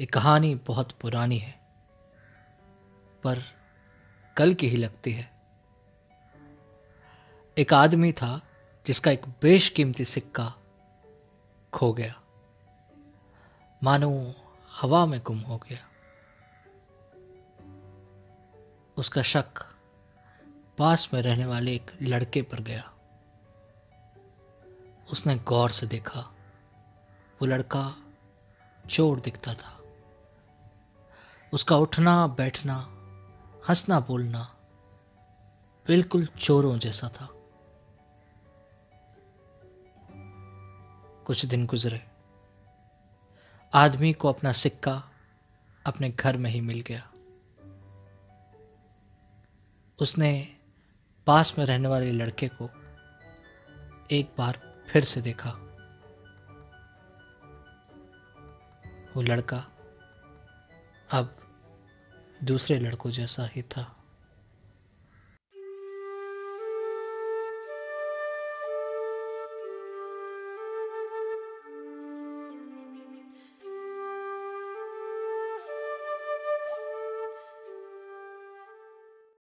ये कहानी बहुत पुरानी है, पर कल की ही लगती है। एक आदमी था जिसका एक बेशकीमती सिक्का खो गया। मानो हवा में गुम हो गया। उसका शक पास में रहने वाले एक लड़के पर गया। उसने गौर से देखा, वो लड़का चोर दिखता था। उसका उठना, बैठना, हंसना, बोलना बिल्कुल चोरों जैसा था। कुछ दिन गुजरे। आदमी को अपना सिक्का अपने घर में ही मिल गया। उसने पास में रहने वाले लड़के को एक बार फिर से देखा। वो लड़का अब दूसरे लड़कों जैसा ही था।